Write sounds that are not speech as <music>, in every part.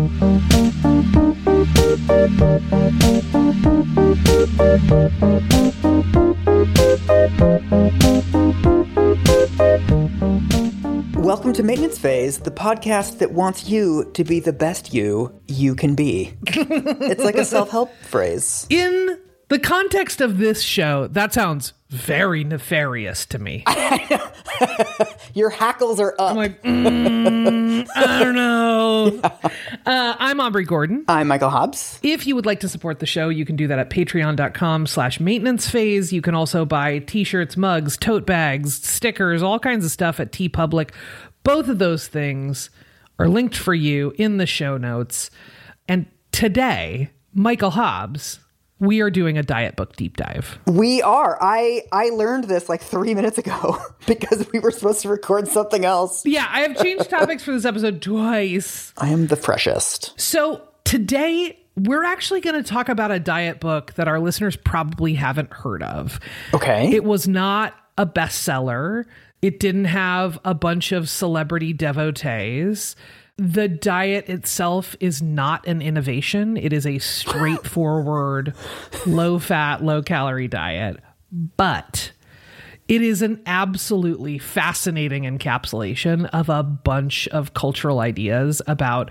Welcome to Maintenance Phase, the podcast that wants you to be the best you you can be. it's like a <laughs> self help phrase. In the context of this show, that sounds very nefarious to me. <laughs> Your hackles are up. I'm like, mm, I don't know. <laughs> Uh, I'm Aubrey Gordon. I'm Michael Hobbs. If you would like to support the show, you can do that at patreon.com slash maintenance phase. You can also buy t-shirts, mugs, tote bags, stickers, all kinds of stuff at TeePublic. Both of those things are linked for you in the show notes. And today, Michael Hobbs, we are doing a diet book deep dive. We are. I I learned this like three minutes ago <laughs> because we were supposed to record something else. Yeah, I have changed <laughs> topics for this episode twice. I am the freshest. So today we're actually going to talk about a diet book that our listeners probably haven't heard of. Okay. It was not a bestseller. It didn't have a bunch of celebrity devotees. The diet itself is not an innovation. It is a straightforward, <laughs> low fat, low calorie diet. But it is an absolutely fascinating encapsulation of a bunch of cultural ideas about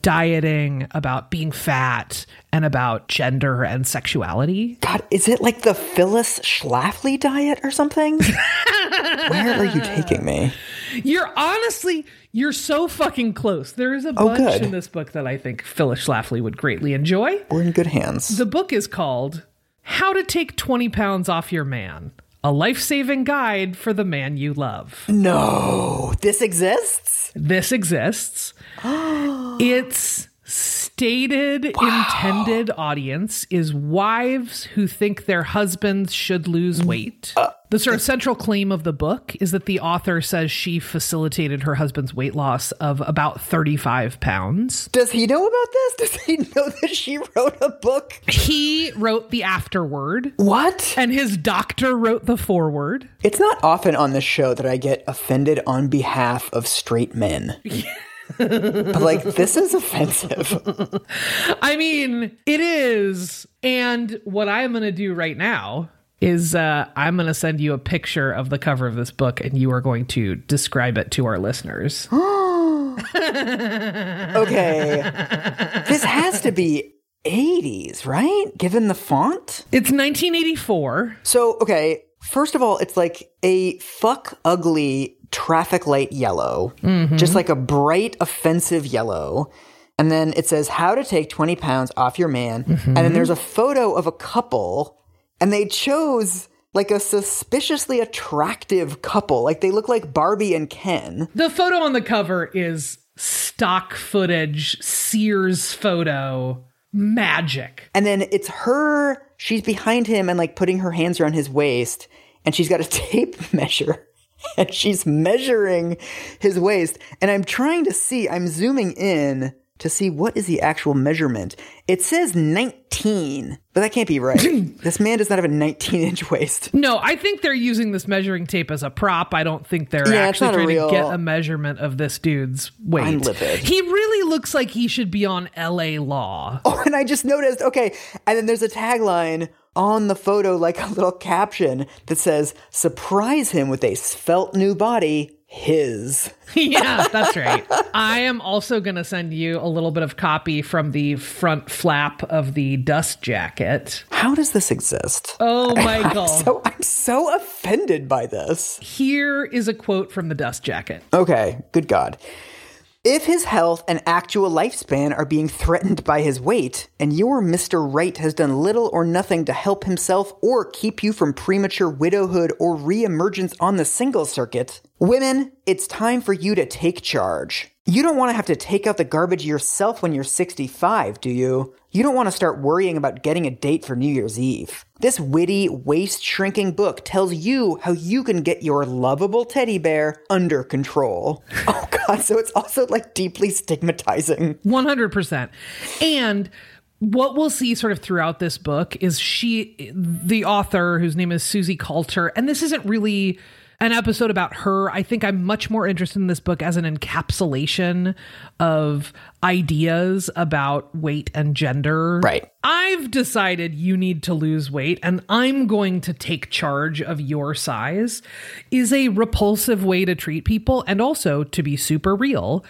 dieting, about being fat, and about gender and sexuality. God, is it like the Phyllis Schlafly diet or something? <laughs> Where are you taking me? You're honestly, you're so fucking close. There is a Oh, bunch good. in this book that I think Phyllis Schlafly would greatly enjoy. We're in good hands. The book is called How to Take 20 Pounds Off Your Man. A life saving guide for the man you love. no, this exists? This exists. <gasps> its stated intended audience is wives who think their husbands should lose mm, weight. Uh, the sort of central claim of the book is that the author says she facilitated her husband's weight loss of about 35 pounds. Does he know about this? <laughs> Does he know that she wrote a book? He wrote the afterword, What? and his doctor wrote the foreword. It's not often on this show that I get offended on behalf of straight men. <laughs> but like, this is offensive. I mean, it is. And what I'm going to do right now is uh, I'm going to send you a picture of the cover of this book, and you are going to describe it to our listeners. <gasps> <laughs> Okay. This has to be 80s, right? Given the font? It's 1984. So, okay, first of all, it's like a fuck ugly traffic light yellow, just like a bright, offensive yellow. And then it says how to take 20 pounds off your man. And then there's a photo of a couple, and they chose like a suspiciously attractive couple. Like they look like Barbie and Ken. The photo on the cover is stock footage, Sears photo, magic. And then it's her, she's behind him and like putting her hands around his waist, and she's got a <laughs> tape measure. And she's measuring his waist. And I'm trying to see, I'm zooming in to see what is the actual measurement. It says 19, but that can't be right. <laughs> this man does not have a 19 inch waist. No, I think they're using this measuring tape as a prop. I don't think they're Yeah, actually trying real- to get a measurement of this dude's weight. I'm livid. He really looks like he should be on LA Law. <laughs> Oh, and I just noticed, okay. And then there's a tagline on the photo, like a little caption that says, surprise him with a svelte new body, his. <laughs> yeah, that's <laughs> right. I am also going to send you a little bit of copy from the front flap of the dust jacket. How does this exist? Oh, <laughs> Michael. So I'm so offended by this. Here is a quote from the dust jacket. Okay, good God. If his health and actual lifespan are being threatened by his weight, and your Mr. Right has done little or nothing to help himself or keep you from premature widowhood or reemergence on the single circuit, women, it's time for you to take charge. You don't want to have to take out the garbage yourself when you're 65, do you? You don't want to start worrying about getting a date for New Year's Eve. This witty, waist shrinking book tells you how you can get your lovable teddy bear under control. <laughs> Oh god, so it's also like deeply stigmatizing. 100%. And what we'll see sort of throughout this book is she, the author, whose name is Suzy Kalter, and this isn't really an episode about her. I think I'm much more interested in this book as an encapsulation of ideas about weight and gender. Right. I've decided you need to lose weight and I'm going to take charge of your size is a repulsive way to treat people and also to be super real.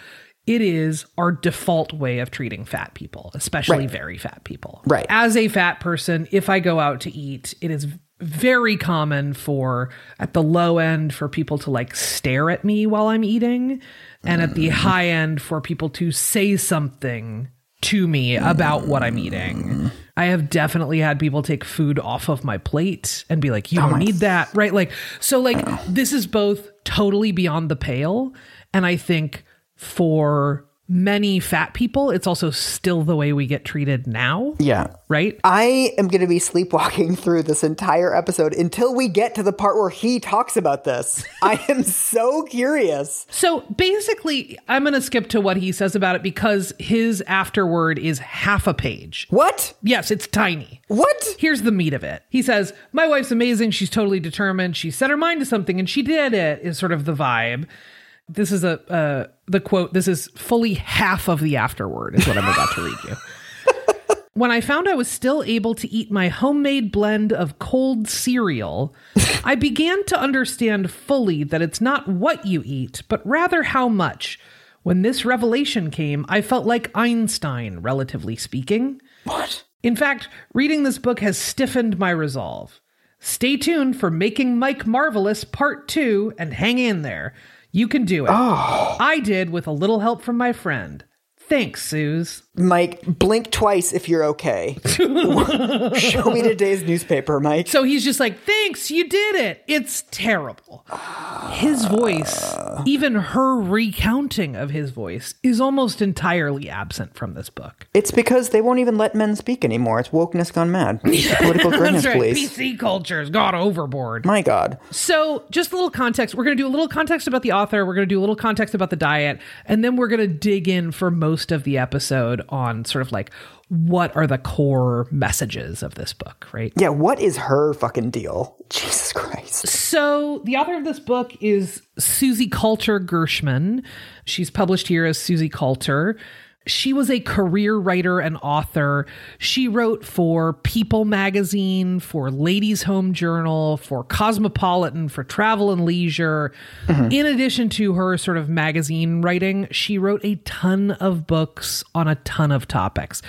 It is our default way of treating fat people, especially Right. very fat people. Right. As a fat person, if I go out to eat, it is very common for at the low end for people to like stare at me while I'm eating and at the mm. high end for people to say something to me about what I'm eating. I have definitely had people take food off of my plate and be like, you don't need that. Right. Like, so, like, this is both totally beyond the pale. And I think for many fat people, it's also still the way we get treated now. Yeah. Right. I am going to be sleepwalking <laughs> through this entire episode until we get to the part where he talks about this. <laughs> I am so curious. So basically, I'm going to skip to what he says about it because his afterword is half a page. What? Yes, it's tiny. What? Here's the meat of it. He says, My wife's amazing. She's totally determined. She set her mind to something and she did it, is sort of the vibe. This is a uh, the quote. This is fully half of the afterword, is what I'm about to read you. <laughs> When I found I was still able to eat my homemade blend of cold cereal, <laughs> I began to understand fully that it's not what you eat, but rather how much. When this revelation came, I felt like Einstein, relatively speaking. What? In fact, reading this book has stiffened my resolve. Stay tuned for Making Mike Marvelous Part 2 and hang in there. You can do it. Oh. I did with a little help from my friend. Thanks, Suze. Mike, blink twice if you're okay. <laughs> Show me today's newspaper, Mike. So he's just like, thanks, you did it. It's terrible. His voice, even her recounting of his voice, is almost entirely absent from this book. It's because they won't even let men speak anymore. It's wokeness gone mad. <laughs> Political That's right. police. PC culture's gone overboard. My God. So, just a little context. We're going to do a little context about the author. We're going to do a little context about the diet. And then we're going to dig in for most of the episode on sort of like what are the core messages of this book, right? Yeah, what is her fucking deal? <laughs> Jesus Christ. So, the author of this book is Suzy Kalter Gershman. She's published here as Suzy Kalter. She was a career writer and author. She wrote for People magazine, for Ladies Home Journal, for Cosmopolitan, for Travel and Leisure. Mm-hmm. In addition to her sort of magazine writing, she wrote a ton of books on a ton of topics.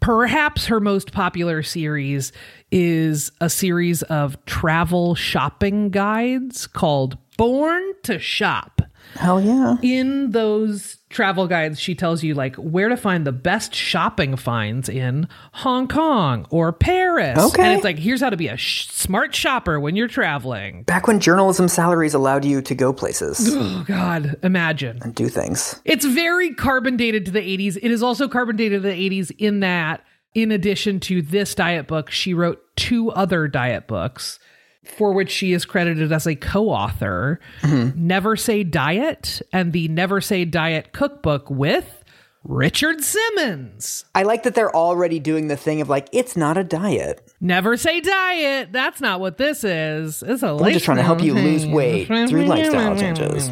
Perhaps her most popular series is a series of travel shopping guides called Born to Shop. Hell yeah. In those travel guides, she tells you like where to find the best shopping finds in Hong Kong or Paris. Okay. And it's like, here's how to be a sh- smart shopper when you're traveling. Back when journalism salaries allowed you to go places <sighs> Oh, God, imagine. and do things. It's very carbon dated to the 80s. It is also carbon dated to the 80s in that, in addition to this diet book, she wrote two other diet books for which she is credited as a co author Never Say Diet and the Never Say Diet cookbook with Richard Simmons. I like that they're already doing the thing of like, it's not a diet. Never say diet. That's not what this is. It's a We're just trying to help you lose weight through lifestyle changes.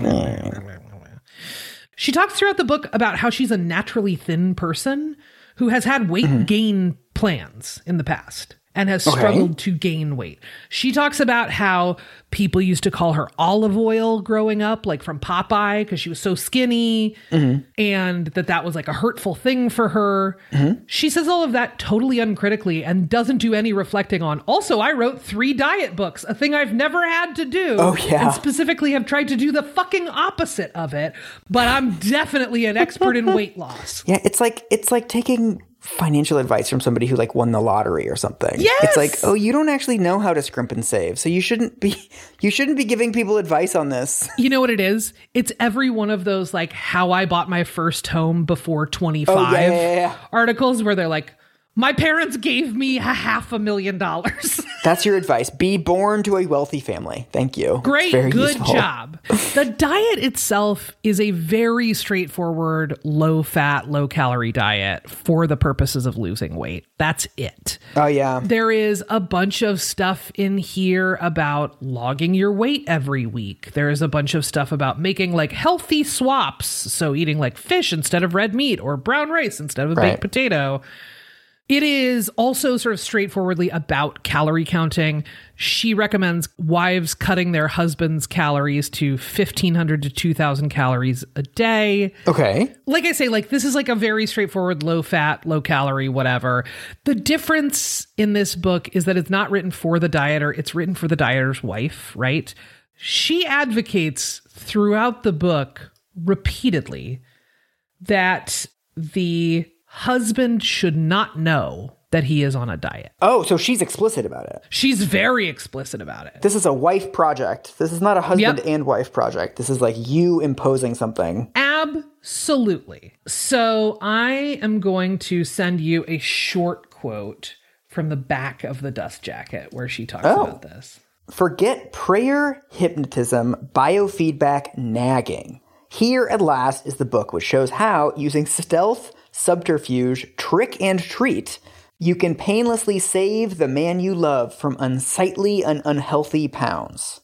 She talks throughout the book about how she's a naturally thin person who has had weight Mm-hmm. gain plans in the past and has struggled to gain weight. She talks about how people used to call her olive oil growing up, like from Popeye, because she was so skinny, Mm-hmm. and that that was like a hurtful thing for her. She says all of that totally uncritically and doesn't do any reflecting on. Also, I wrote three diet books, a thing I've never had to do. Oh, yeah. And specifically have tried to do the fucking opposite of it, but I'm definitely an expert in <laughs> weight loss. Yeah, it's like it's like taking financial advice from somebody who like won the lottery or something. Yes! It's like, oh, you don't actually know how to scrimp and save. So you shouldn't be <laughs> you shouldn't be giving people advice on this. You know what it is? It's every one of those like how I bought my first home before 25 Oh, yeah, yeah, yeah. articles where they're like My parents gave me a half a million dollars. <laughs> That's your advice. Be born to a wealthy family. Thank you. Great, Very good useful. job. <laughs> The diet itself is a very straightforward, low fat, low calorie diet for the purposes of losing weight. That's it. Oh yeah. There is a bunch of stuff in here about logging your weight every week. There is a bunch of stuff about making like healthy swaps. So eating like fish instead of red meat or brown rice instead of a Right. baked potato. It is also sort of straightforwardly about calorie counting. She recommends wives cutting their husband's calories to 1500 to 2000 calories a day Okay. like I say, like this is like a very straightforward, low fat, low calorie, whatever. The difference in this book is that it's not written for the dieter, it's written for the dieter's wife, right? She advocates throughout the book repeatedly that the husband should not know that he is on a diet. Oh, so she's explicit about it. She's very explicit about it. This is a wife project. This is not a husband Yep. and wife project. This is like you imposing something. Absolutely. So I am going to send you a short quote from the back of the dust jacket where she talks Oh. about this. Forget prayer, hypnotism, biofeedback, nagging. Here at last is the book which shows how, using stealth, subterfuge, trick, and treat, you can painlessly save the man you love from unsightly and unhealthy pounds.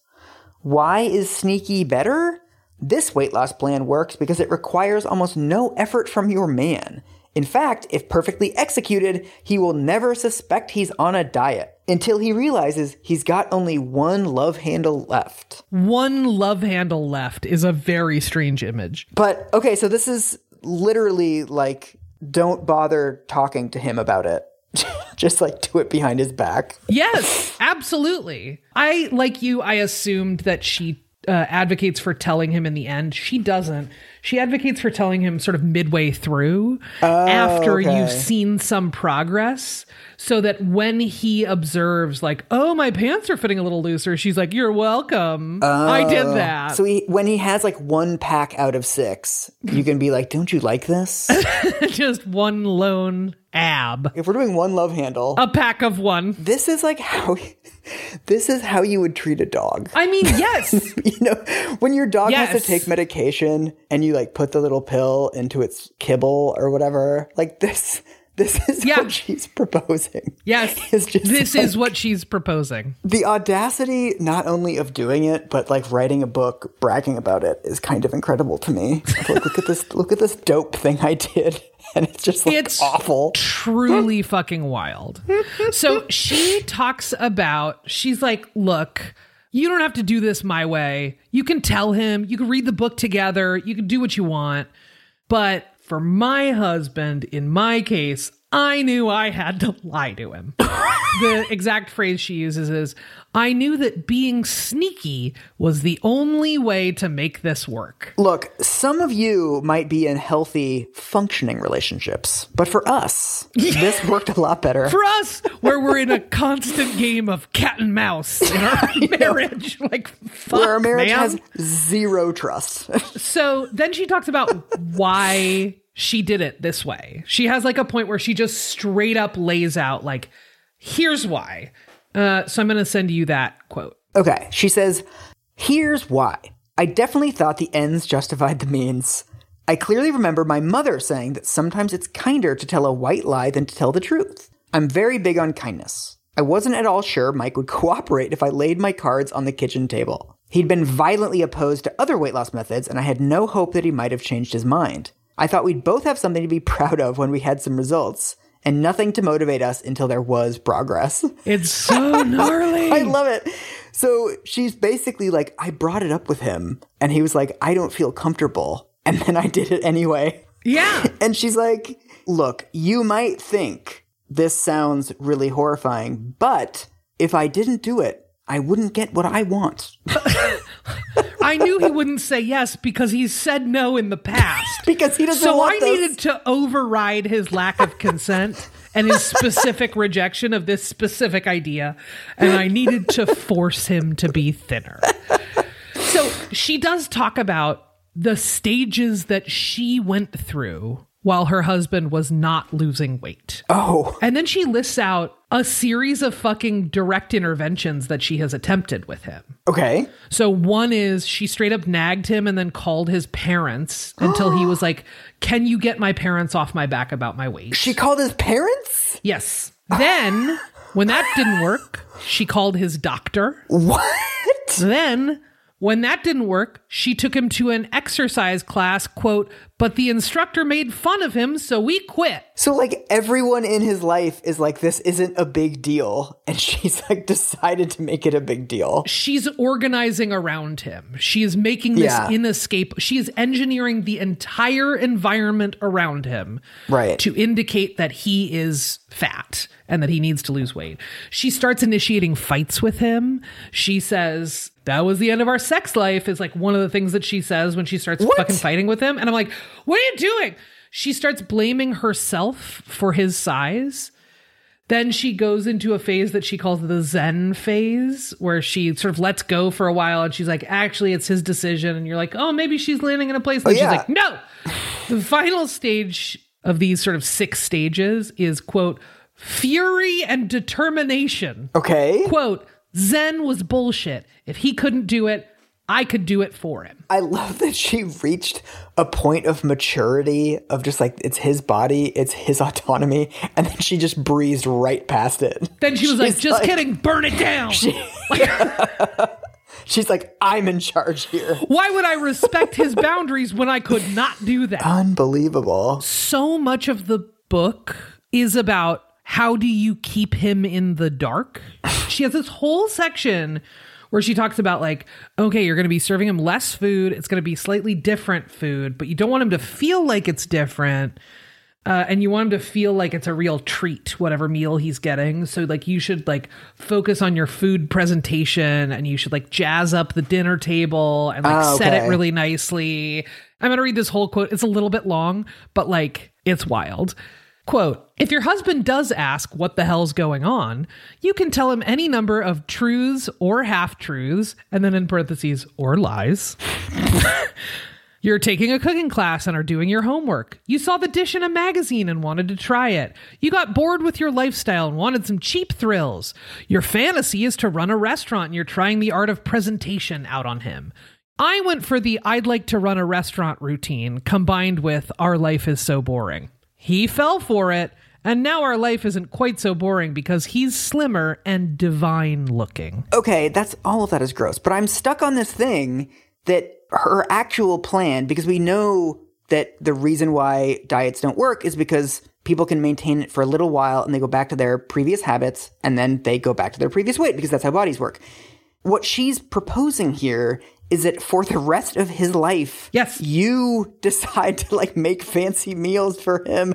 Why is sneaky better? This weight loss plan works because it requires almost no effort from your man. In fact, if perfectly executed, he will never suspect he's on a diet until he realizes he's got only one love handle left. One love handle left is a very strange image. But okay, so this is literally like don't bother talking to him about it. <laughs> Just like do it behind his back. Yes, absolutely. I, like you, I assumed that she uh, advocates for telling him in the end. She doesn't. She advocates for telling him sort of midway through oh, after okay. you've seen some progress so that when he observes like, "Oh, my pants are fitting a little looser." She's like, "You're welcome. I did oh. that." So he, when he has like one pack out of six, you can be like, "Don't you like this?" <laughs> Just one lone ab. if we're doing one love handle, A pack of one. this is like how <laughs> this is how you would treat a dog. I mean, <laughs> yes. you know, when your dog has to take medication and you like put the little pill into its kibble or whatever, like this this is Yeah. what she's proposing. Yes. <laughs> This like- is what she's proposing. The audacity not only of doing it, but like writing a book bragging about it is kind of incredible to me. Like, look at this look at this dope thing I did. <laughs> And it's just like It's awful. truly <laughs> fucking wild. So she talks about, she's like, look, you don't have to do this my way. You can tell him, you can read the book together, you can do what you want. But for my husband, in my case, I knew I had to lie to him. <laughs> the exact phrase she uses is I knew that being sneaky was the only way to make this work. Look, some of you might be in healthy, functioning relationships, but for us, <laughs> this worked a lot better. for us, where we're in a constant game of cat and mouse in our <laughs> marriage, like fuck, where our marriage man. has zero trust. So then she talks about why she did it this way. She has like a point where she just straight up lays out like, here's why. Uh, so I'm going to send you that quote. okay, she says, Here's why. I definitely thought the ends justified the means. I clearly remember my mother saying that sometimes it's kinder to tell a white lie than to tell the truth. I'm very big on kindness. I wasn't at all sure Mike would <laughs> cooperate if I laid my cards on the kitchen table. He'd been violently opposed to other weight loss methods, and I had no hope that he might have changed his mind. I thought we'd both have something to be <laughs> proud of when we had some results, and nothing to motivate us until there was progress. It's <laughs> so gnarly. I love it. So she's basically like, I brought it up with him, and he was like, I don't feel comfortable. <laughs> And then I did it anyway. yeah. And she's like, Look, you might think this sounds really horrifying, but if I didn't do it, I wouldn't get what I want. I knew he wouldn't say yes because he's said no in the past. <laughs> Because he doesn't so I this. needed to override his lack of consent and his specific rejection of this specific idea, and I needed to force him to be thinner. So she does talk about the stages that she went through while her husband was not losing weight. Oh, And then she lists out a series of fucking direct interventions that she has attempted with him. okay. So one is she straight up nagged him and then called his parents until he was like, "Can you get my parents off my back about my weight?" She called his parents? yes. Then when that didn't work, she called his doctor. What? Then when that didn't work, she took him to an exercise class, quote, but the instructor made fun of him, so we quit. So, like, everyone in his life is like, this isn't a big deal. <laughs> And she's like, decided to make it a big deal. she's organizing around him. She is making this Yeah. inescape. She is engineering the entire environment around him Right. to indicate that he is fat and that he needs to lose weight. She starts initiating fights with him. She says, that was the end of our sex life, is like one of the things that she says when she starts What? fucking fighting with him. And I'm like, what are you doing? She starts blaming herself for his size. Then she goes into a phase that she calls the Zen phase, where she sort of lets go for a while and she's like, actually, it's his decision. And you're like, oh, maybe she's landing in a place. Oh, and Oh, yeah. she's like, no. the final stage of these sort of six stages is, quote, fury and determination. Okay. Quote, Zen was bullshit. If he couldn't do it, I could do it for him. I love that she reached a point of maturity of just like, it's his body, it's his <laughs> autonomy. And then she just breezed right past it. Then she was like, She's just kidding, burn it down. <laughs> She's like, I'm in charge here. Why would I respect his boundaries when I could not do that? Unbelievable. so much of the book is about how do you keep him in the dark. She has this whole section where she talks about like, okay, you're going to be serving him less food. It's going to be slightly different food, but you don't want him to feel like it's different. Uh, and you want him to feel like it's a real treat, whatever meal he's getting. So, like, you should like focus on your food presentation, and you should like jazz up the dinner table and like Ah, set it really nicely. I'm gonna read this whole quote. It's a little bit long, but like, it's wild. Quote If your husband does ask what the hell's going on, you can tell him any number of truths or half truths, and then in parentheses, or lies. <laughs> You're taking a cooking class and are doing your homework. You saw the dish in a magazine and wanted to try it. You got bored with your lifestyle and wanted some cheap thrills. Your fantasy is to run a restaurant and you're trying the art of presentation out on him. I went for the I'd like to run a restaurant routine combined with our life is so boring. He fell for it, and now our life isn't quite so boring because he's slimmer and divine looking. Okay, that's all of that is gross. But I'm stuck on this thing that her actual plan, because we know that the reason why diets don't work is because people can maintain it for a little while and they go back to their previous habits and then they go back to their previous weight because that's how bodies work. What she's proposing here is that for the rest of his life, Yes. you decide to like make fancy meals for him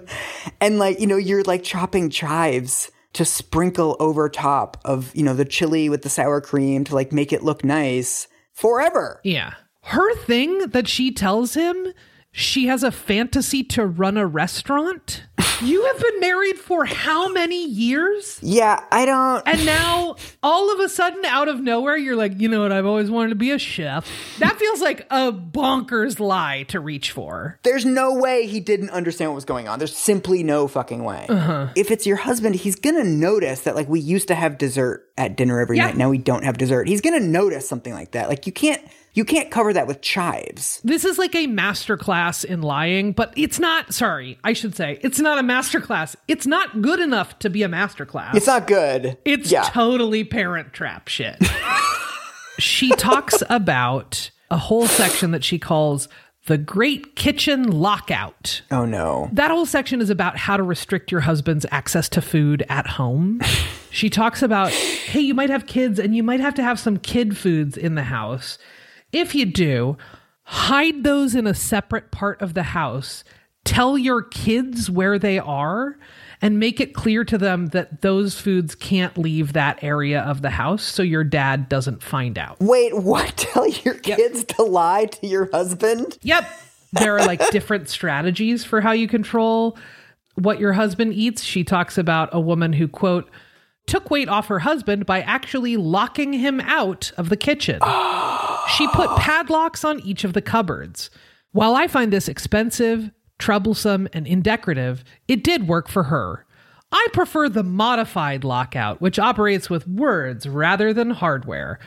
and like, you know, you're like chopping chives to sprinkle over top of, you know, the chili with the sour cream to like make it look nice forever. Yeah. Her thing that she tells him, she has a fantasy to run a restaurant. You have been married for how many years? Yeah, I don't And now, all of a sudden, out of nowhere, you're like, you know what? I've always wanted to be a chef. That feels like a bonkers lie to reach for. There's no way he didn't understand what was going on. There's simply no fucking way. Uh-huh. If it's your husband, he's gonna notice that like we used to have dessert at dinner every Yeah. night. Now we don't have dessert. He's gonna notice something like that. Like you can't you can't cover that with chives. This is like a masterclass in lying, but it's not, sorry, I should say, it's not a masterclass. It's not good enough to be a masterclass. It's not good. It's yeah. totally parent trap shit. <laughs> she talks about a whole section that she calls the Great Kitchen Lockout. oh no. That whole section is about how to restrict your husband's access to food at home. she talks about, hey, you might have kids and you might have to have some kid foods in the house. If you do, hide those in a separate part of the house. Tell your kids where they are and make it clear to them that those foods can't leave that area of the house so your dad doesn't find out. Wait, what? <laughs> Tell your kids to lie to your husband? Yep. There are like different strategies for how you control what your husband eats. She talks about a woman who, quote, took weight off her husband by actually locking him out of the kitchen. <gasps> <gasps> Oh, she put <gasps> padlocks on each of the cupboards. While I find this expensive, troublesome, and indecorative, it did work for her. I prefer the modified lockout, which operates with words rather than hardware.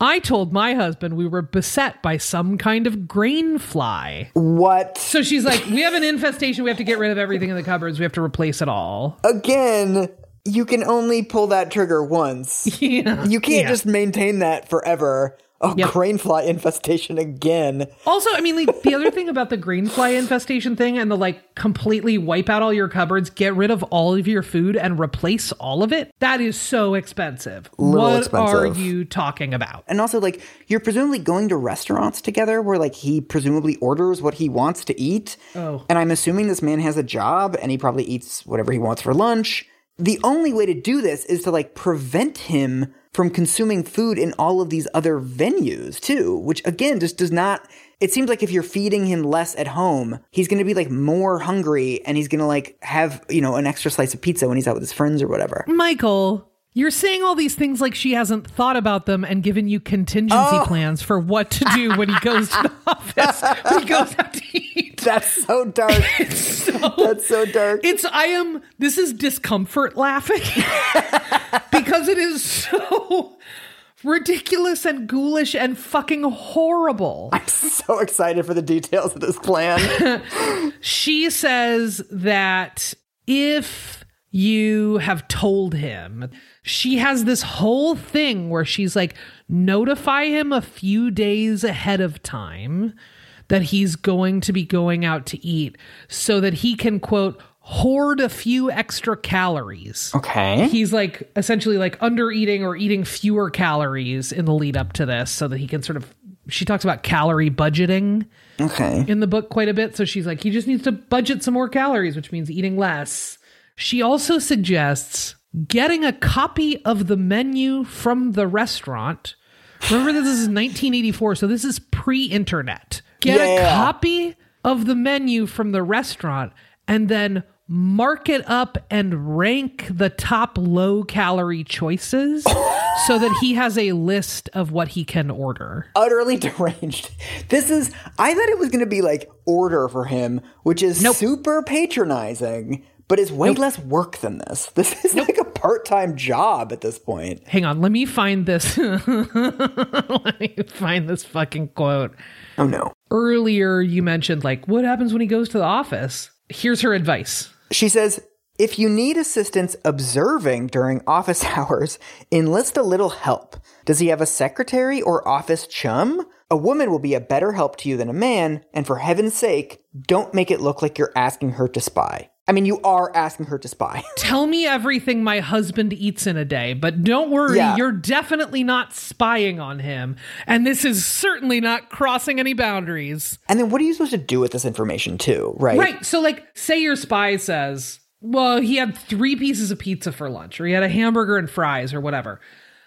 I told my husband we were beset by some kind of grain fly. What? So she's like, We have an infestation. We have to get rid of everything in the cupboards. We have to replace it all. Again, you can only pull that trigger once. <laughs> Yeah. You can't Yeah. just maintain that forever. Oh, Yep. grain fly infestation again. Also, I mean, like the other thing about the green fly infestation thing and the like completely wipe out all your cupboards, get rid of all of your food and replace all of it, that is so expensive. Little what expensive. are you talking about? And also, like, you're presumably going to restaurants together where, like, he presumably orders what he wants to eat. Oh. And I'm assuming this man has a job and he probably eats whatever he wants for lunch. The only way to do this is to, like, prevent him from consuming food in all of these other venues, too, which, again, just does not. It seems like if you're feeding him less at home, he's going to be, like, more hungry and he's going to, like, have, you know, an extra slice of pizza when he's out with his friends or whatever. Michael, you're saying all these things like she hasn't thought about them and given you contingency Oh. plans for what to do when he goes to the <laughs> office, when he goes out to eat. <laughs> That's so dark. <laughs> That's so dark. It's I am this is discomfort laughing <laughs> because it is so ridiculous and ghoulish and fucking horrible. I'm so excited for the details of this plan. She says that if you have told him, she has this whole thing where she's like, notify him a few days ahead of time that he's going to be going out to eat so that he can, quote, hoard a few extra calories. Okay. He's like essentially like under eating or eating fewer calories in the lead up to this so that he can sort of. She talks about calorie budgeting Okay. in the book quite a bit. So she's like, he just needs to budget some more calories, which means eating less. She also suggests getting a copy of the menu from the restaurant. Remember, this is 1984, so this is pre Get a copy of the menu from the restaurant and then mark it up and rank the top low calorie choices <laughs> so that he has a list of what he can order. Utterly <laughs> deranged. This is, I thought it was going to be like order for him, which is Nope. super patronizing, but it's way less work than this. This <laughs> is like a part time job at this point. Hang on, let me find this. <laughs> let me find this fucking quote. Oh no. Earlier, you mentioned, like, what happens when he goes to the office? Here's her advice. She says, if you need assistance observing during office <laughs> hours, enlist a little help. Does he have a secretary or office chum? A woman will be a better help to you than a man, and for heaven's sake, don't make it look like you're asking her to spy. I mean, you are asking her to spy. <laughs> Tell me everything my husband eats in a day, but don't worry, Yeah. you're definitely not spying on him. And this is certainly not crossing any boundaries. and then what are you supposed to do with this information, too, right? Right. So, like, say your spy says, well, he had three pieces of pizza for lunch, or he had a hamburger and fries, or whatever.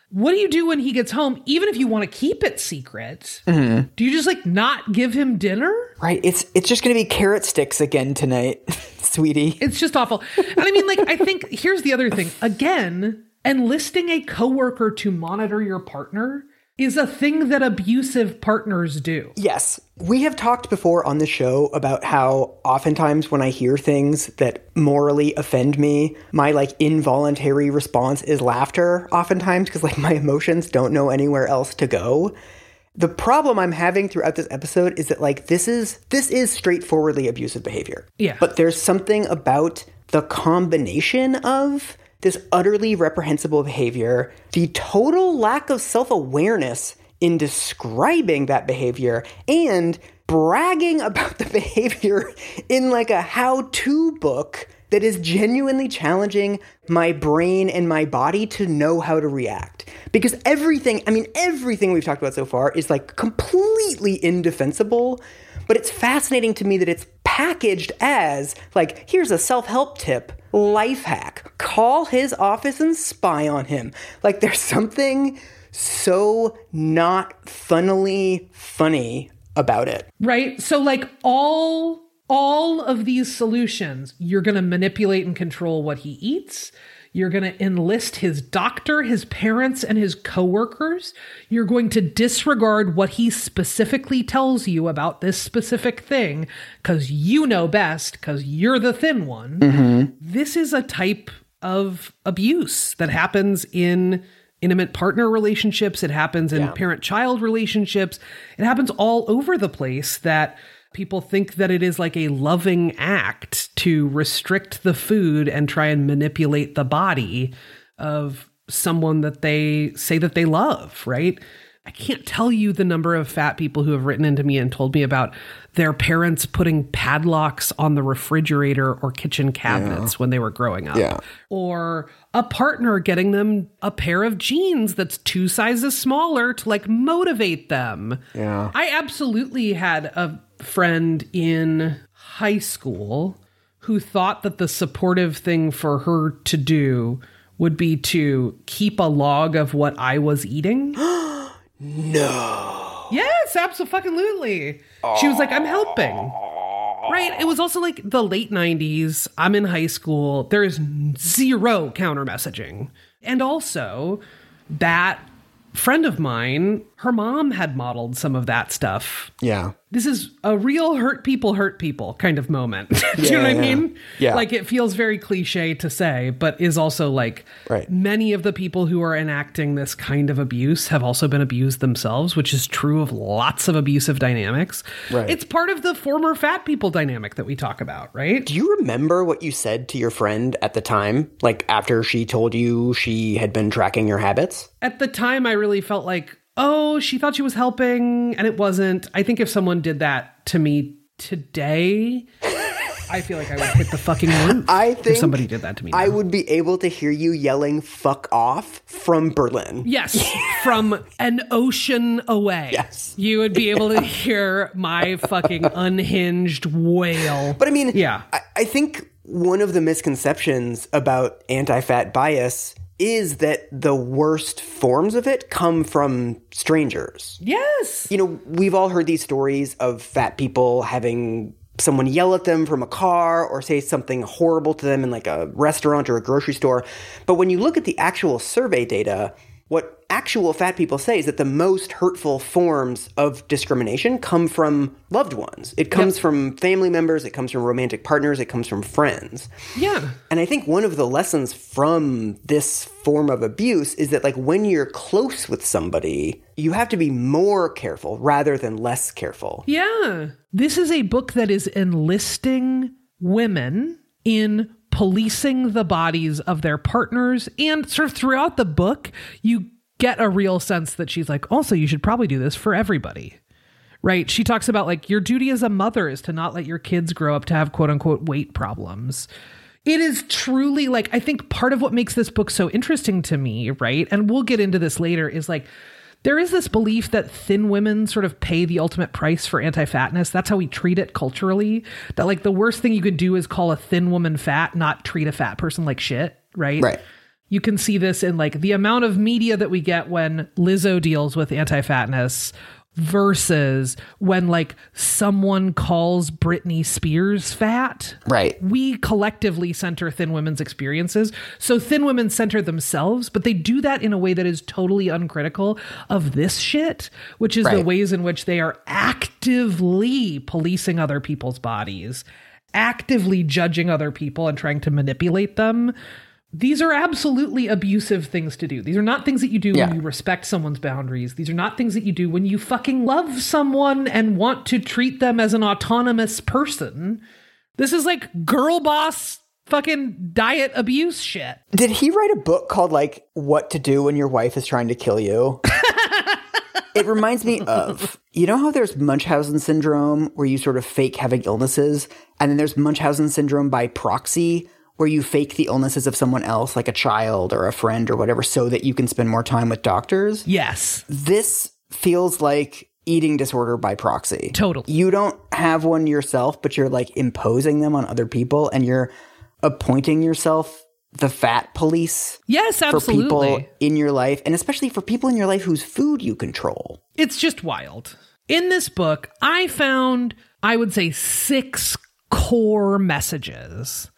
What do you do when he gets home, even if you want to keep it secret? Mm-hmm. Do you just like not give him dinner? Right. It's it's just gonna be carrot sticks again tonight, <laughs> sweetie. It's just awful. And I mean, like, I think here's the other thing. Again, enlisting a coworker to monitor your partner is a thing that abusive partners do. Yes. We have talked before on the show about how oftentimes when I hear things that morally offend me, my like involuntary response is laughter, oftentimes, because like my emotions don't know anywhere else to go. The problem I'm having throughout this episode is that like this is this is straightforwardly abusive behavior. Yeah. But there's something about the combination of this utterly reprehensible behavior, the total lack of self-awareness in describing that behavior and bragging about the <laughs> behavior in like a how-to book that is genuinely challenging my brain and my body to know how to react. Because everything, I mean, everything we've talked about so far is like completely indefensible, but it's fascinating to me that it's packaged as like, here's a self help tip, life hack, call his office and spy on him. Like, there's something so not funnily funny about it. Right? So like all all of these solutions, you're going to manipulate and control what he eats. You're going to enlist his doctor, his parents, and his coworkers. You're going to disregard what he specifically tells you about this specific thing because you know best because you're the thin one. Mm-hmm. This is a type of abuse that happens in intimate partner relationships, it happens in Yeah. parent child relationships, it happens all over the place that people think that it is like a loving act to restrict the food and try and manipulate the body of someone that they say that they love, right? I can't tell you the number of fat people who have written into me and told me about their parents putting padlocks on the refrigerator or kitchen cabinets when they were growing up. Yeah. Or a partner getting them a pair of jeans that's two sizes smaller to like motivate them. Yeah. I absolutely had a friend in high school who thought that the supportive thing for her to do would be to keep a log of what I was eating. <gasps> <gasps> No. Yes, absolutely. She was like, I'm helping. Right. It was also like the late 90s. I'm in high school. There is zero counter messaging. And also, that friend of mine, her mom had modeled some of that stuff. Yeah. This is a real hurt people hurt people kind of moment. <laughs> Do you know what I Yeah, yeah. mean? Yeah. Like it feels very cliche to say, but is also like Right. many of the people who are enacting this kind of abuse have also been abused themselves, which is true of lots of abusive dynamics. Right. It's part of the former fat people dynamic that we talk about, right? Do you remember what you said to your friend at the time? Like after she told you she had been tracking your habits? At the time, I really felt like, oh, she thought she was helping, and it wasn't. I think if someone did that to me today, I feel like I would hit the fucking roof. I if think somebody did that to me. I would be able to hear you yelling fuck off from Berlin. Yes, from an ocean away. Yes. You would be able to hear my fucking unhinged wail. But I mean, Yeah. I, I think one of the misconceptions about anti fat bias is that the worst forms of it come from strangers. yes. You know, we've all heard these stories of fat people having someone yell at them from a car or say something horrible to them in like a restaurant or a grocery store. But when you look at the actual survey data, what actual fat people say is that the most hurtful forms of discrimination come from loved ones. It comes from family members, it comes from romantic partners, it comes from friends. Yeah. And I think one of the lessons from this form of abuse is that, like, when you're close with somebody, you have to be more careful rather than less careful. Yeah. This is a book that is enlisting women in policing the bodies of their partners. And sort of throughout the book, you get a real sense that she's like, also, you should probably do this for everybody. Right. She talks about like your duty as a mother is to not let your kids grow up to have quote unquote weight problems. It is truly like, I think part of what makes this book so interesting to me, right? And we'll get into this later, is like, there is this belief that thin women sort of pay the ultimate price for anti-fatness. That's how we treat it culturally. That like the worst thing you could do is call a thin woman fat, not treat a fat person like shit, right? Right. You can see this in like the amount of media that we get when Lizzo deals with anti-fatness versus when like someone calls Britney Spears fat Right. we collectively center thin women's experiences. So thin women center themselves, but they do that in a way that is totally uncritical of this shit, which is the ways in which they are actively policing other people's bodies, actively judging other people and trying to manipulate them. These are absolutely abusive things to do. These are not things that you do Yeah. when you respect someone's boundaries. These are not things that you do when you fucking love someone and want to treat them as an autonomous person. This is like girl boss fucking diet abuse shit. Did he write a book called, like, What to Do When Your Wife is Trying to Kill You? <laughs> it reminds me of, you know how there's Munchausen syndrome where you sort of fake having illnesses? And then there's Munchausen syndrome by proxy where you fake the illnesses of someone else, like a child or a friend or whatever, so that you can spend more time with doctors. Yes. This feels like eating disorder by proxy. Totally. You don't have one yourself, but you're like imposing them on other people and you're appointing yourself the fat police Yes, absolutely. for people in your life and especially for people in your life whose food you control. It's just wild. In this book, I found, I would say, six core messages.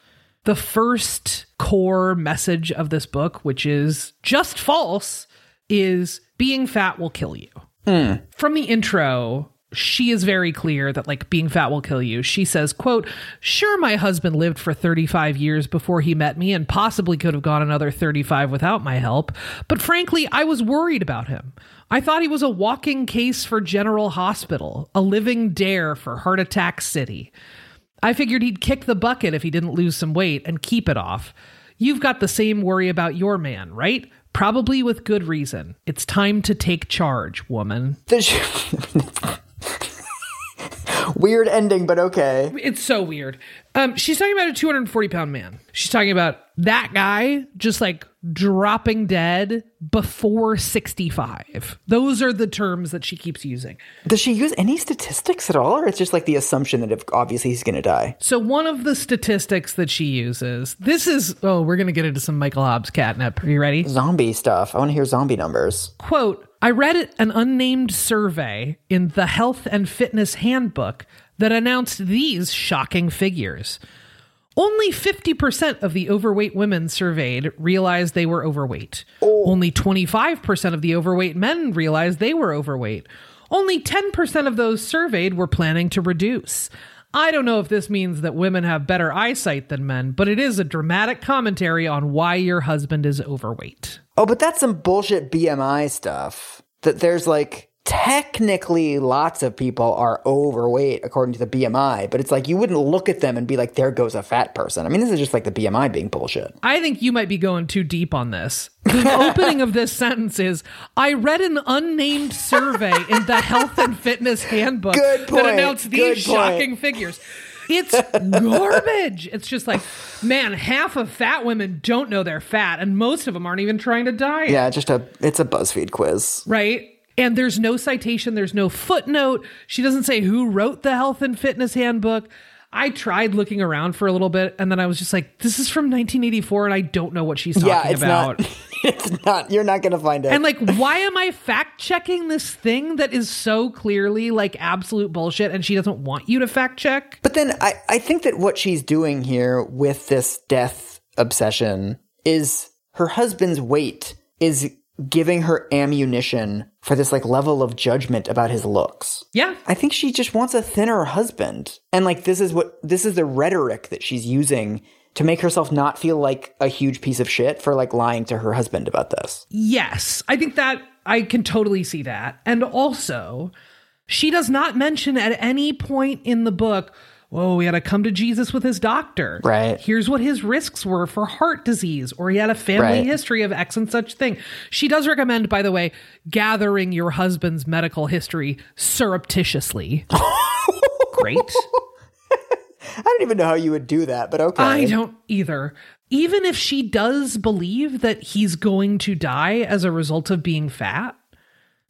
The first core message of this book, which is just false, is being fat will kill you. Hmm. From the intro, she is very clear that like being fat will kill you. She says, quote, sure my husband lived for 35 years before he met me and possibly could have gone another 35 without my help, but frankly, I was worried about him. I thought he was a walking case for General Hospital, a living dare for Heart Attack City. I figured he'd kick the bucket if he didn't lose some weight and keep it off. You've got the same worry about your man, right? Probably with good reason. It's time to take charge, woman. <laughs> <laughs> Weird ending, but okay. It's so weird. Um, she's talking about a 240 pound man. She's talking about that guy just like dropping dead before 65. Those are the terms that she keeps using. Does she use any statistics at all, or it's just like the assumption that if obviously he's going to die? So, one of the statistics that she uses, this is, oh, we're going to get into some Michael Hobbs catnip. Are you ready? Zombie stuff. I want to hear zombie numbers. Quote, I read an unnamed survey in the Health and Fitness Handbook that announced these shocking figures. Only 50% of the overweight women surveyed realized they were overweight. Oh. Only 25% of the overweight men realized they were overweight. Only 10% of those surveyed were planning to reduce. I don't know if this means that women have better eyesight than men, but it is a dramatic commentary on why your husband is overweight. Oh, but that's some bullshit BMI stuff. That there's like technically lots of people are overweight according to the BMI, but it's like you wouldn't look at them and be like, there goes a fat person. I mean, this is just like the BMI being bullshit. I think you might be going too deep on this. The <laughs> opening of this sentence is I read an unnamed survey in the Health and Fitness Handbook that announced these shocking figures. It's garbage. It's just like, man, half of fat women don't know they're fat, and most of them aren't even trying to diet. Yeah, just a it's a BuzzFeed quiz. right? And there's no citation, there's no footnote. She doesn't say who wrote the health and fitness handbook. I tried looking around for a little bit and then I was just like, this is from 1984 and I don't know what she's talking yeah, it's about. not. <laughs> It's not. You're not gonna find it. and like, why am I fact checking this thing that is so clearly like absolute bullshit and she doesn't want you to fact check? But then I, I think that what she's doing here with this death obsession is her husband's weight is giving her ammunition for this like level of judgment about his looks. Yeah. I think she just wants a thinner husband. And like this is what this is the rhetoric that she's using to make herself not feel like a huge piece of shit for like lying to her husband about this. Yes, I think that I can totally see that. And also, she does not mention at any point in the book, whoa, he had to come to Jesus with his doctor. Right. Here's what his risks were for heart disease, or he had a family Right. history of X and such thing. She does recommend, by the way, gathering your husband's medical history surreptitiously. <laughs> Great. I don't even know how you would do that, but okay. I don't either. Even if she does believe that he's going to die as a result of being fat,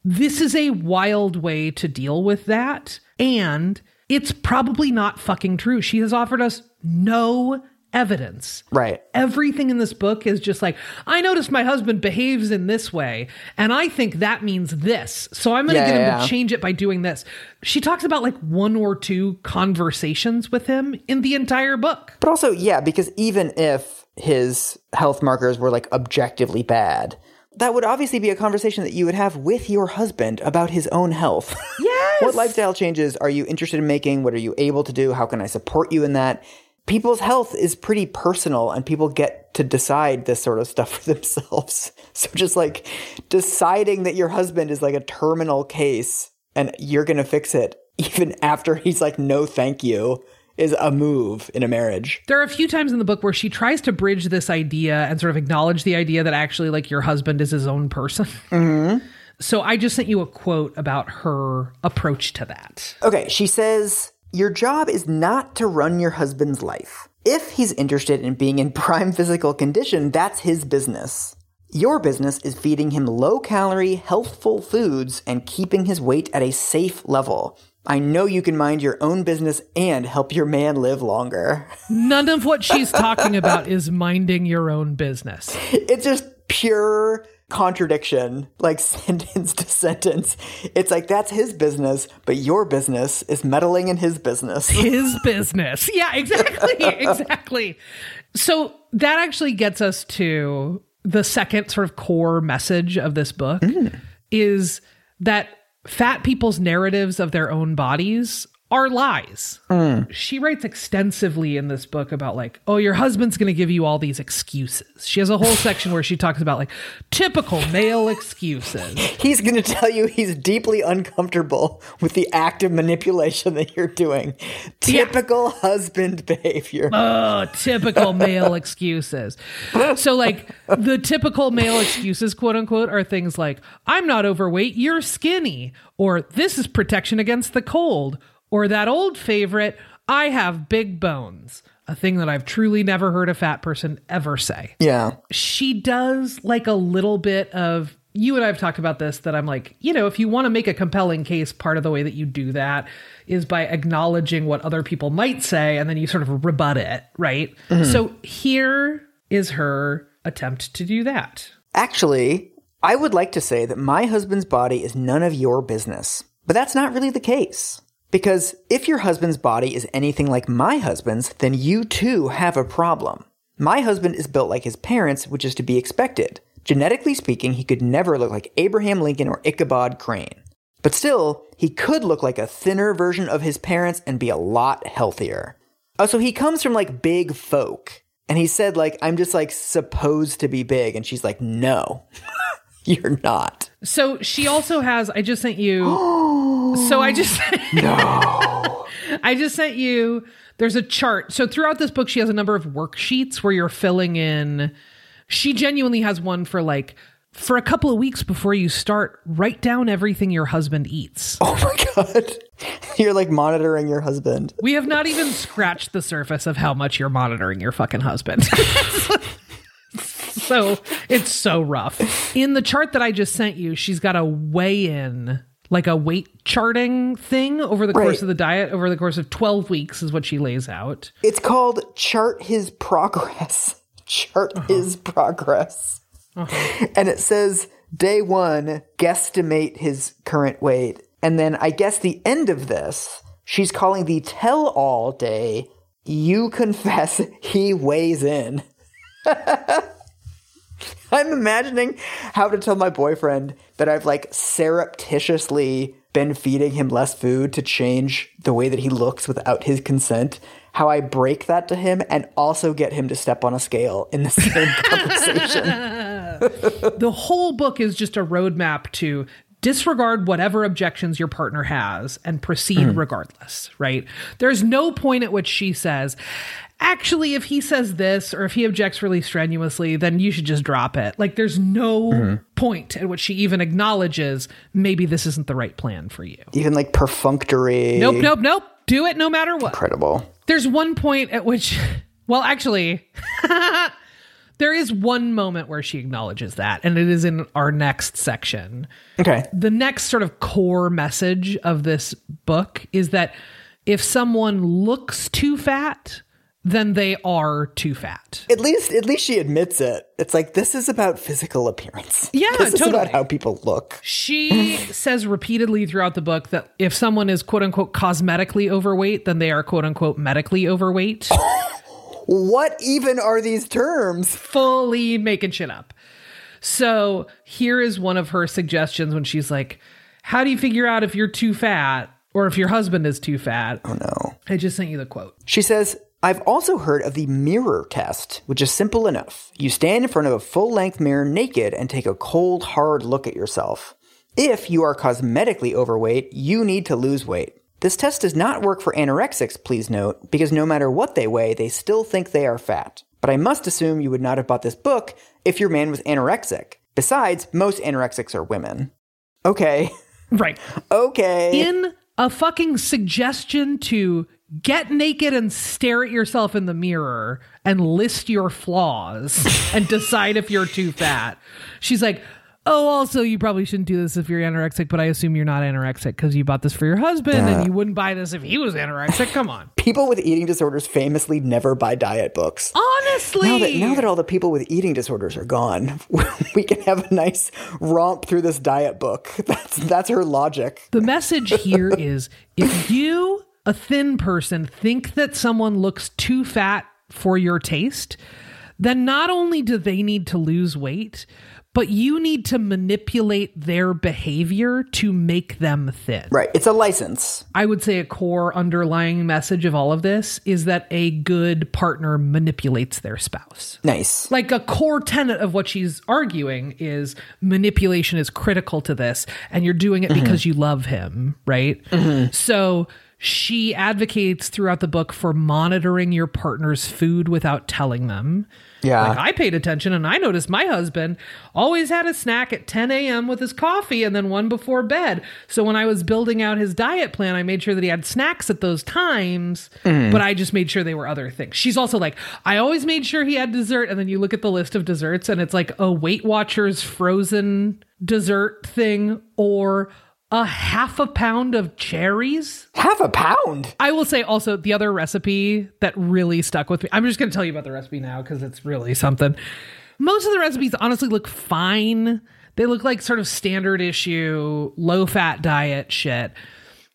this is a wild way to deal with that. And it's probably not fucking true. She has offered us no evidence. Right. Everything in this book is just like, I noticed my husband behaves in this way, and I think that means this. So I'm going to Yeah, get him yeah, to change it by doing this. She talks about like one or two conversations with him in the entire book. But also, yeah, because even if his health markers were like objectively bad, that would obviously be a conversation that you would have with your husband about his own health. <laughs> Yes. what lifestyle changes are you interested in making? What are you able to do? How can I support you in that? People's health is pretty personal and people get to decide this sort of stuff <laughs> for themselves. So just like deciding that your husband is like a terminal case and you're going to fix it even <laughs> after he's like no thank you is a move in a marriage. There are a few times in the book where she tries to bridge this idea and sort of acknowledge the idea that actually, like, your husband is his own person. <laughs> Mm-hmm. So I just sent you a quote about her approach to that. Okay, she says, Your job is not to run your husband's life. If he's interested in being in <laughs> prime physical condition, that's his business. Your business is feeding him low calorie, healthful foods and keeping his weight at a safe level. I know you can mind your own business and help your man live longer. None of what she's <laughs> talking about is minding your own business. It's just pure contradiction, like <laughs> sentence to sentence. It's like that's his business, but your business is meddling in his business. <laughs> His business. Yeah, exactly. <laughs> Exactly. So that actually gets us to the second sort of core message of this book mm. is that fat people's narratives of their own bodies are lies. Mm. She writes extensively in this book about like, oh, your husband's going to give you all these excuses. She has a whole section where she talks about like typical male excuses. He's going to tell you he's deeply uncomfortable with the active manipulation that you're doing. Typical husband behavior. Oh, typical male <laughs> excuses. So, like, the typical male excuses, quote unquote, are things like, I'm not overweight, you're skinny, or this is protection against the cold, or that old favorite, I have big bones. A thing that I've truly never heard a fat person ever say. yeah. She does like a little bit of. You and I have talked about this that I'm like, you know, if you want to make a compelling case, part of the way that you do that is by acknowledging what other people might say and then you sort of rebut it, right? Mm-hmm. So here is her attempt to do that. Actually, I would like to say that my husband's body is none of your business. But that's not really the case. Because if your husband's body is anything like my husband's, then you too have a problem. My husband is built like his parents, which is to be expected. Genetically speaking, he could never look like Abraham Lincoln or Ichabod Crane. But still, he could look like a thinner version of his parents and be a lot healthier. Oh, so he comes from like big folk. And he said, like, I'm just like supposed to be big. And she's like, no, <laughs> <laughs> you're not. So she also has, I just sent you. <gasps> so I just. No. <laughs> I just sent you. There's a chart. So throughout this book, she has a number of worksheets where you're filling in. She genuinely has one for like, for a couple of weeks before you start, write down everything your husband eats. Oh my God. You're like monitoring your husband. We have not even scratched the surface of how much you're monitoring your fucking husband. <laughs> so it's so rough. In the chart that I just sent you, she's got a weigh in, like a weight charting thing over the course of the diet, over the course of 12 weeks, is what she lays out. It's called Chart His Progress. <laughs> Chart uh-huh. His Progress. Uh-huh. And it says day one, guesstimate his current weight. And then I guess the end of this, she's calling the tell all day, you confess <laughs> he weighs in. <laughs> <laughs> I'm imagining how to tell my boyfriend that I've like surreptitiously been feeding him less food to change the way that he looks without his consent. How I break that to him and also get him to step on a scale in the <laughs> same conversation. <laughs> The whole book is just a roadmap to disregard whatever objections your partner has and proceed mm. regardless, right? There's no point at which she says, actually, if he says this or if he objects really strenuously, then you should just drop it. Like, there's no mm-hmm. point at which she even acknowledges maybe this isn't the right plan for you. Even like perfunctory. Nope, nope, nope. Do it no matter what. Incredible. There's one point at which, <laughs> well, actually, <laughs> there is one moment where she acknowledges that, and it is in our next section. Okay. The next sort of core message of this book is that if someone looks too fat, then they are too fat. At least, at least she admits it. It's like this is about physical appearance. Yeah, this is about how people look. She says repeatedly throughout the book that if someone is quote unquote cosmetically overweight, then they are quote unquote medically overweight. <laughs> What even are these terms? fully making shit up. So here is one of her suggestions when she's like, How do you figure out if you're too fat or if your husband is too fat? Oh no. I just sent you the quote. She says, I've also heard of the mirror test, which is simple enough. You stand in front of a full length mirror naked and take a cold, hard look at yourself. If you are cosmetically overweight, you need to lose weight. This test does not work for anorexics, please note, because no matter what they weigh, they still think they are fat. But I must assume you would not have bought this book if your man was anorexic. Besides, most anorexics are women. Okay. Right. <laughs> Okay. In a fucking suggestion to get naked and stare at yourself in the mirror and list your flaws and <laughs> decide if you're too fat. She's like, Oh, also, you probably shouldn't do this if you're anorexic, but I assume you're not anorexic because you bought this for your husband and you wouldn't buy this if he was anorexic. Come on. <laughs> People with eating disorders famously never buy diet books. Honestly. Now that, now that all the people with eating disorders are gone, <laughs> we can have a nice romp through this diet book. That's that's her logic. The message here is if you, a thin person, think that someone looks too fat for your taste, then not only do they need to lose weight, but you need to manipulate their behavior to make them thin. Right. It's a license. I would say a core underlying message of all of this is that a good partner manipulates their spouse. Nice. Like a core tenet of what she's arguing is manipulation is critical to this, and you're doing it mm-hmm. because you love him, right? Mm-hmm. So she advocates throughout the book for monitoring your partner's food without telling them. Yeah. Like I paid attention and I noticed my husband always had a snack at 10 a.m. with his coffee and then one before bed. So when I was building out his diet plan, I made sure that he had snacks at those times, mm. but I just made sure they were other things. She's also like, I always made sure he had dessert. And then you look at the list of desserts and it's like a Weight Watchers frozen dessert thing or a half a pound of cherries. Half a pound. I will say also the other recipe that really stuck with me. I'm just going to tell you about the recipe now because it's really something. Most of the recipes honestly look fine. They look like sort of standard issue, low fat diet shit.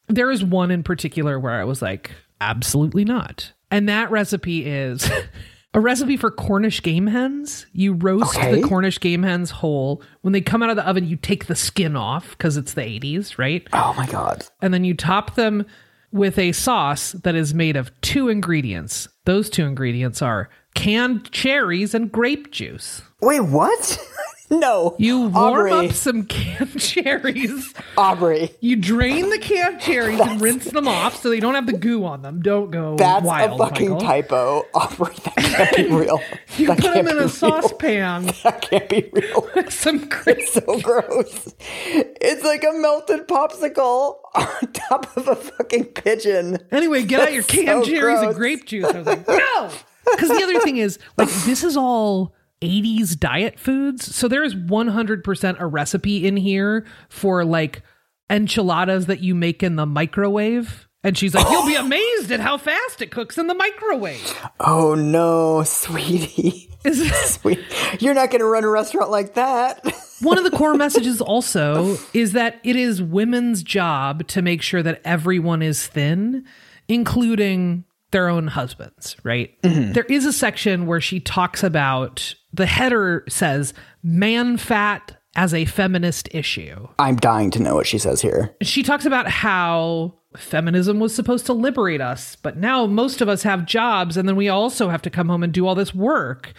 There is one in particular where I was like, absolutely not. And that recipe is <laughs> a recipe for Cornish game hens. You roast Okay. the Cornish game hens whole. When they come out of the oven, you take the skin off because it's the 80s, right? Oh my god. and then you top them with a sauce that is made of two ingredients. Those two ingredients are canned cherries and grape juice. Wait, what? <laughs> no. You warm Aubrey. up some canned <laughs> cherries. Aubrey. You drain the canned cherries and rinse them off so they don't have the goo on them. Don't go That's wild, a fucking Michael. typo. Aubrey, that can't be <laughs> real. You that put them in a real. saucepan <laughs> That can't be real. some grape. so gross. It's like a melted popsicle on top of a fucking pigeon. Anyway, get out your canned so cherries and grape juice. I was like, no. Because the other thing is, like, this is all 80s diet foods. So there is 100% a recipe in here for like enchiladas that you make in the microwave. And she's like, you'll be oh. amazed at how fast it cooks in the microwave. Oh no, sweetie. Is <laughs> Sweet. You're not going to run a restaurant like that. One of the core <laughs> messages also is that it is women's job to make sure that everyone is thin, including their own husbands, right? Mm-hmm. There is a section where she talks about the header says man fat as a feminist issue. I'm dying to know what she says here. She talks about how feminism was supposed to liberate us, but now most of us have jobs and then we also have to come home and do all this work.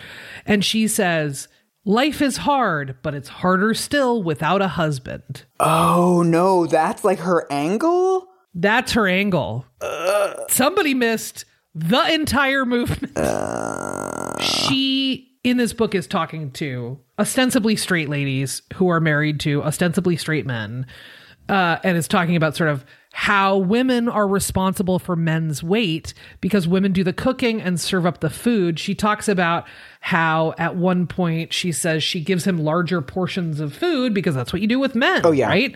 And she says, Life is hard, but it's harder still without a husband. Oh no, that's like her angle? That's her angle. Somebody missed the entire movement. Uh. she, in this book, is talking to ostensibly straight ladies who are married to ostensibly straight men, uh, and is talking about sort of how women are responsible for men's weight because women do the cooking and serve up the food. She talks about how at one point she says she gives him larger portions of food because that's what you do with men. Oh, yeah. Right?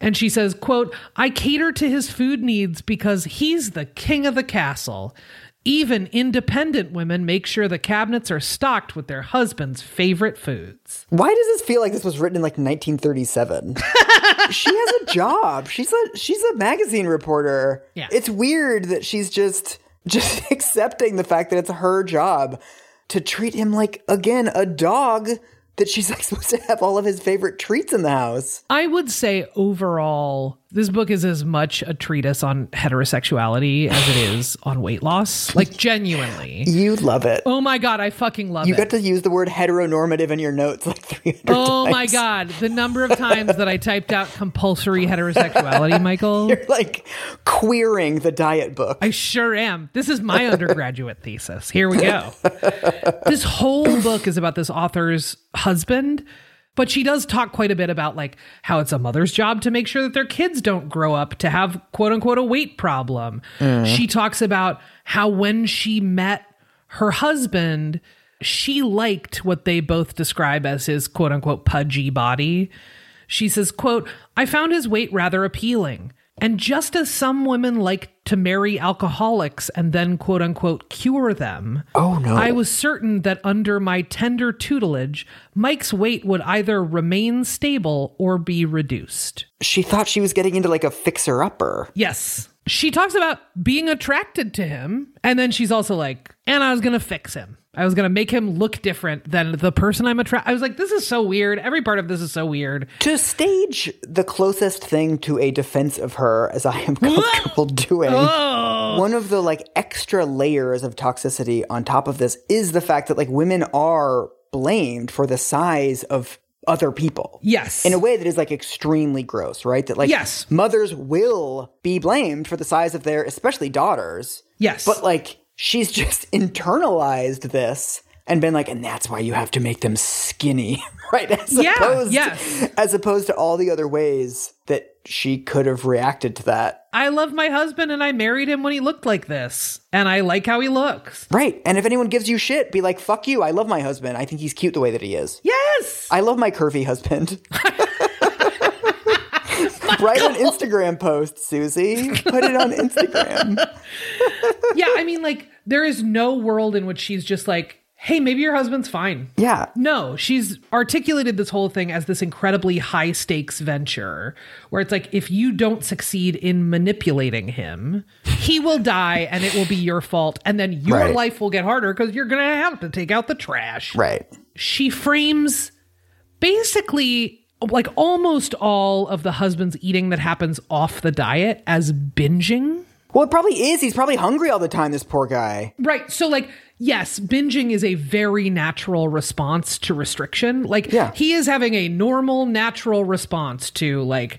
And she says, quote, I cater to his food needs because he's the king of the castle. Even independent women make sure the cabinets are stocked with their husband's favorite foods. Why does this feel like this was written in like 1937? <laughs> she has a job. She's a she's a magazine reporter. Yeah. It's weird that she's just just <laughs> accepting the fact that it's her job to treat him like again a dog that she's <laughs> like supposed to have all of his favorite treats in the house. I would say overall, this book is as much a treatise on heterosexuality as it is on weight loss. Like, genuinely. You love it. Oh my God, I fucking love You it. You got to use the word heteronormative in your notes like 300 Oh times. my God. The number of times that I typed out compulsory heterosexuality, <laughs> Michael. You're like queering the diet book. I sure am. This is my undergraduate thesis. Here we go. <laughs> this whole book is about this author's husband, but she does talk quite a bit about like how it's a mother's job to make sure that their kids don't grow up to have quote unquote a weight problem. Mm. She talks about how when she met her husband, she liked what they both describe as his quote unquote pudgy body. She says, quote, I found his weight rather appealing. And just as some women like to marry alcoholics and then quote unquote cure them, Oh, no. I was certain that under my tender tutelage, Mike's weight would either remain stable or be reduced. She thought she was getting into like a fixer upper. Yes. She talks about being attracted to him, and then she's also like, and I was going to fix him. I was going to make him look different than the person I'm attracted. I was like, this is so weird. Every part of this is so weird. To stage the closest thing to a defense of her as I am <laughs> comfortable <laughs> doing, oh. one of the like extra layers of toxicity on top of this is the fact that like women are blamed for the size of other people. Yes. In a way that is like extremely gross, right? That like Yes. mothers will be blamed for the size of their especially daughters. Yes. But like she's just <laughs> internalized this and been like, and that's why you have to make them skinny, <laughs> right? As Yeah, opposed, yes. as opposed to all the other ways that she could have reacted to that. I love my husband and I married him when he looked like this. And I like how he looks. Right. And if anyone gives you shit, be like, fuck you. I love my husband. I think he's cute the way that he is. Yes. I love my curvy husband. <laughs> <laughs> Write an Instagram post, Suzy. Put it on Instagram. <laughs> yeah. I mean, like, there is no world in which she's just like, hey, maybe your husband's fine. Yeah. No, she's articulated this whole thing as this incredibly high stakes venture where it's like, if you don't succeed in manipulating him, he will die and it will be your fault. And then your Right. life will get harder because you're going to have to take out the trash. Right. She frames basically like almost all of the husband's eating that happens off the diet as binging. Well, it probably is. He's probably hungry all the time, this poor guy. Right. So, like, yes, binging is a very natural response to restriction. Like, Yeah. he is having a normal, natural response to, like,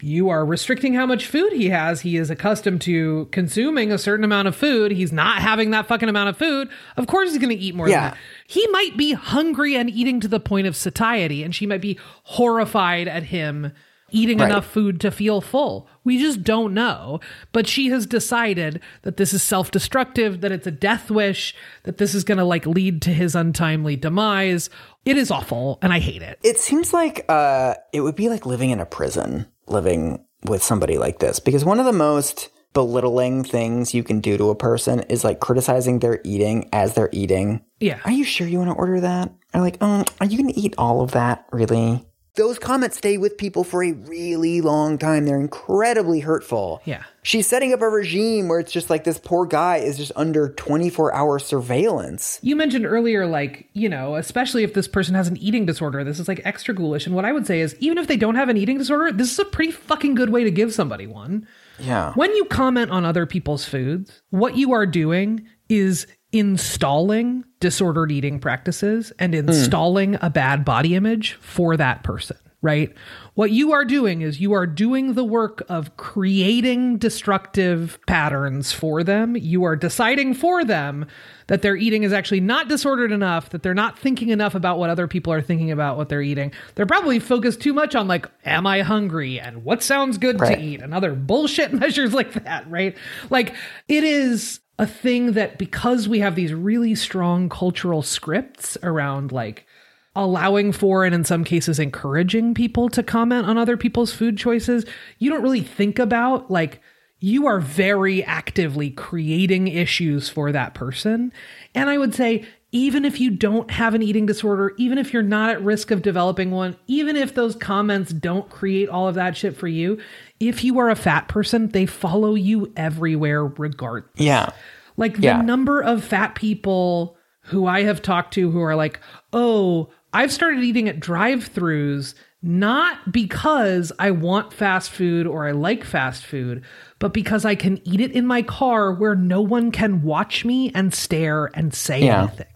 you are restricting how much food he has. He is accustomed to consuming a certain amount of food. He's not having that fucking amount of food. Of course, he's going to eat more Yeah. than that. He might be hungry and eating to the point of satiety, and she might be horrified at him eating Right. enough food to feel full. We just don't know. But she has decided that this is self destructive, that it's a death wish, that this is going to like lead to his untimely demise. It is awful, and I hate it. It seems like uh, it would be like living in a prison, living with somebody like this. Because one of the most belittling things you can do to a person is like criticizing their eating as they're eating. Yeah. Are you sure you want to order that? Or like, um, are you going to eat all of that? Really? Those comments stay with people for a really long time. They're incredibly hurtful. Yeah. She's setting up a regime where it's just like this poor guy is just under 24 hour surveillance. You mentioned earlier, like, you know, especially if this person has an eating disorder, this is like extra ghoulish. And what I would say is, even if they don't have an eating disorder, this is a pretty fucking good way to give somebody one. Yeah. When you comment on other people's foods, what you are doing is installing disordered eating practices and hmm. installing a bad body image for that person, right? What you are doing is you are doing the work of creating destructive patterns for them. You are deciding for them that their eating is actually not disordered enough, that they're not thinking enough about what other people are thinking about what they're eating. They're probably focused too much on, like, am I hungry and what sounds good Right. to eat and other bullshit <laughs> measures like that, right? Like, it is a thing that because we have these really strong cultural scripts around, like, allowing for and in some cases encouraging people to comment on other people's food choices, you don't really think about like you are very actively creating issues for that person. And I would say even if you don't have an eating disorder, even if you're not at risk of developing one, even if those comments don't create all of that shit for you, if you are a fat person, they follow you everywhere regardless. Yeah. Like the Yeah. number of fat people who I have talked to who are like, oh, I've started eating at drive throughs not because I want fast food or I like fast food, but because I can eat it in my car where no one can watch me and stare and say Yeah. anything.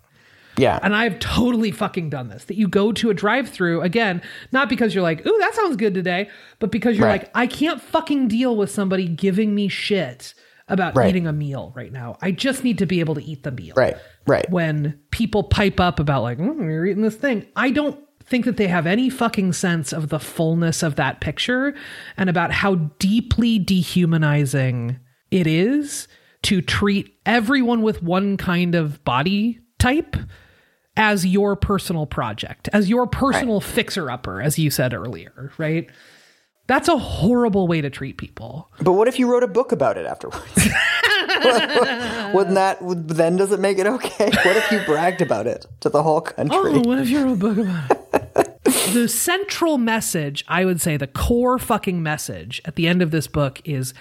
Yeah. And I've totally fucking done this. That you go to a drive through again, not because you're like, ooh, that sounds good today, but because you're Right. like, I can't fucking deal with somebody giving me shit about Right. eating a meal right now. I just need to be able to eat the meal. right. Right. When people pipe up about like, mm, you're eating this thing, I don't think that they have any fucking sense of the fullness of that picture and about how deeply dehumanizing it is to treat everyone with one kind of body type as your personal project, as your personal fixer upper, as you said earlier, right? That's a horrible way to treat people. But what if you wrote a book about it afterwards? <laughs> Wouldn't that would- then does it make it okay? <laughs> What if you bragged about it to the whole country? Oh, what if you wrote a book about it? <laughs> the central message, I would say, the core fucking message at the end of this book is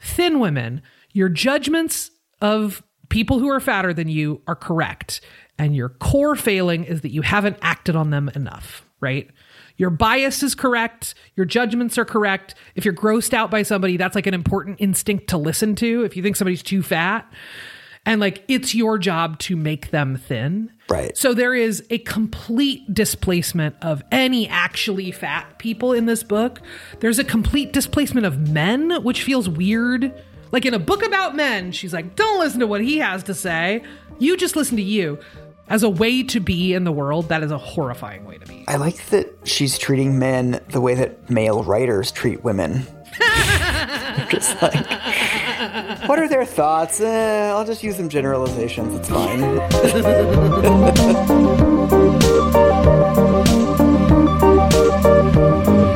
thin women, your judgments of people who are fatter than you are correct. And your core failing is that you haven't acted on them enough, right? Your bias is correct. Your judgments are correct. If you're grossed out by somebody, that's like an important instinct to listen to. If you think somebody's too fat, and like it's your job to make them thin. Right. So there is a complete displacement of any actually fat people in this book. There's a complete displacement of men, which feels weird. Like in a book about men, she's like, don't listen to what he has to say. You just listen to you. As a way to be in the world, that is a horrifying way to be. I like that she's treating men the way that male writers treat women. <laughs> just like, what are their thoughts? Eh, I'll just use some generalizations. It's fine. <laughs>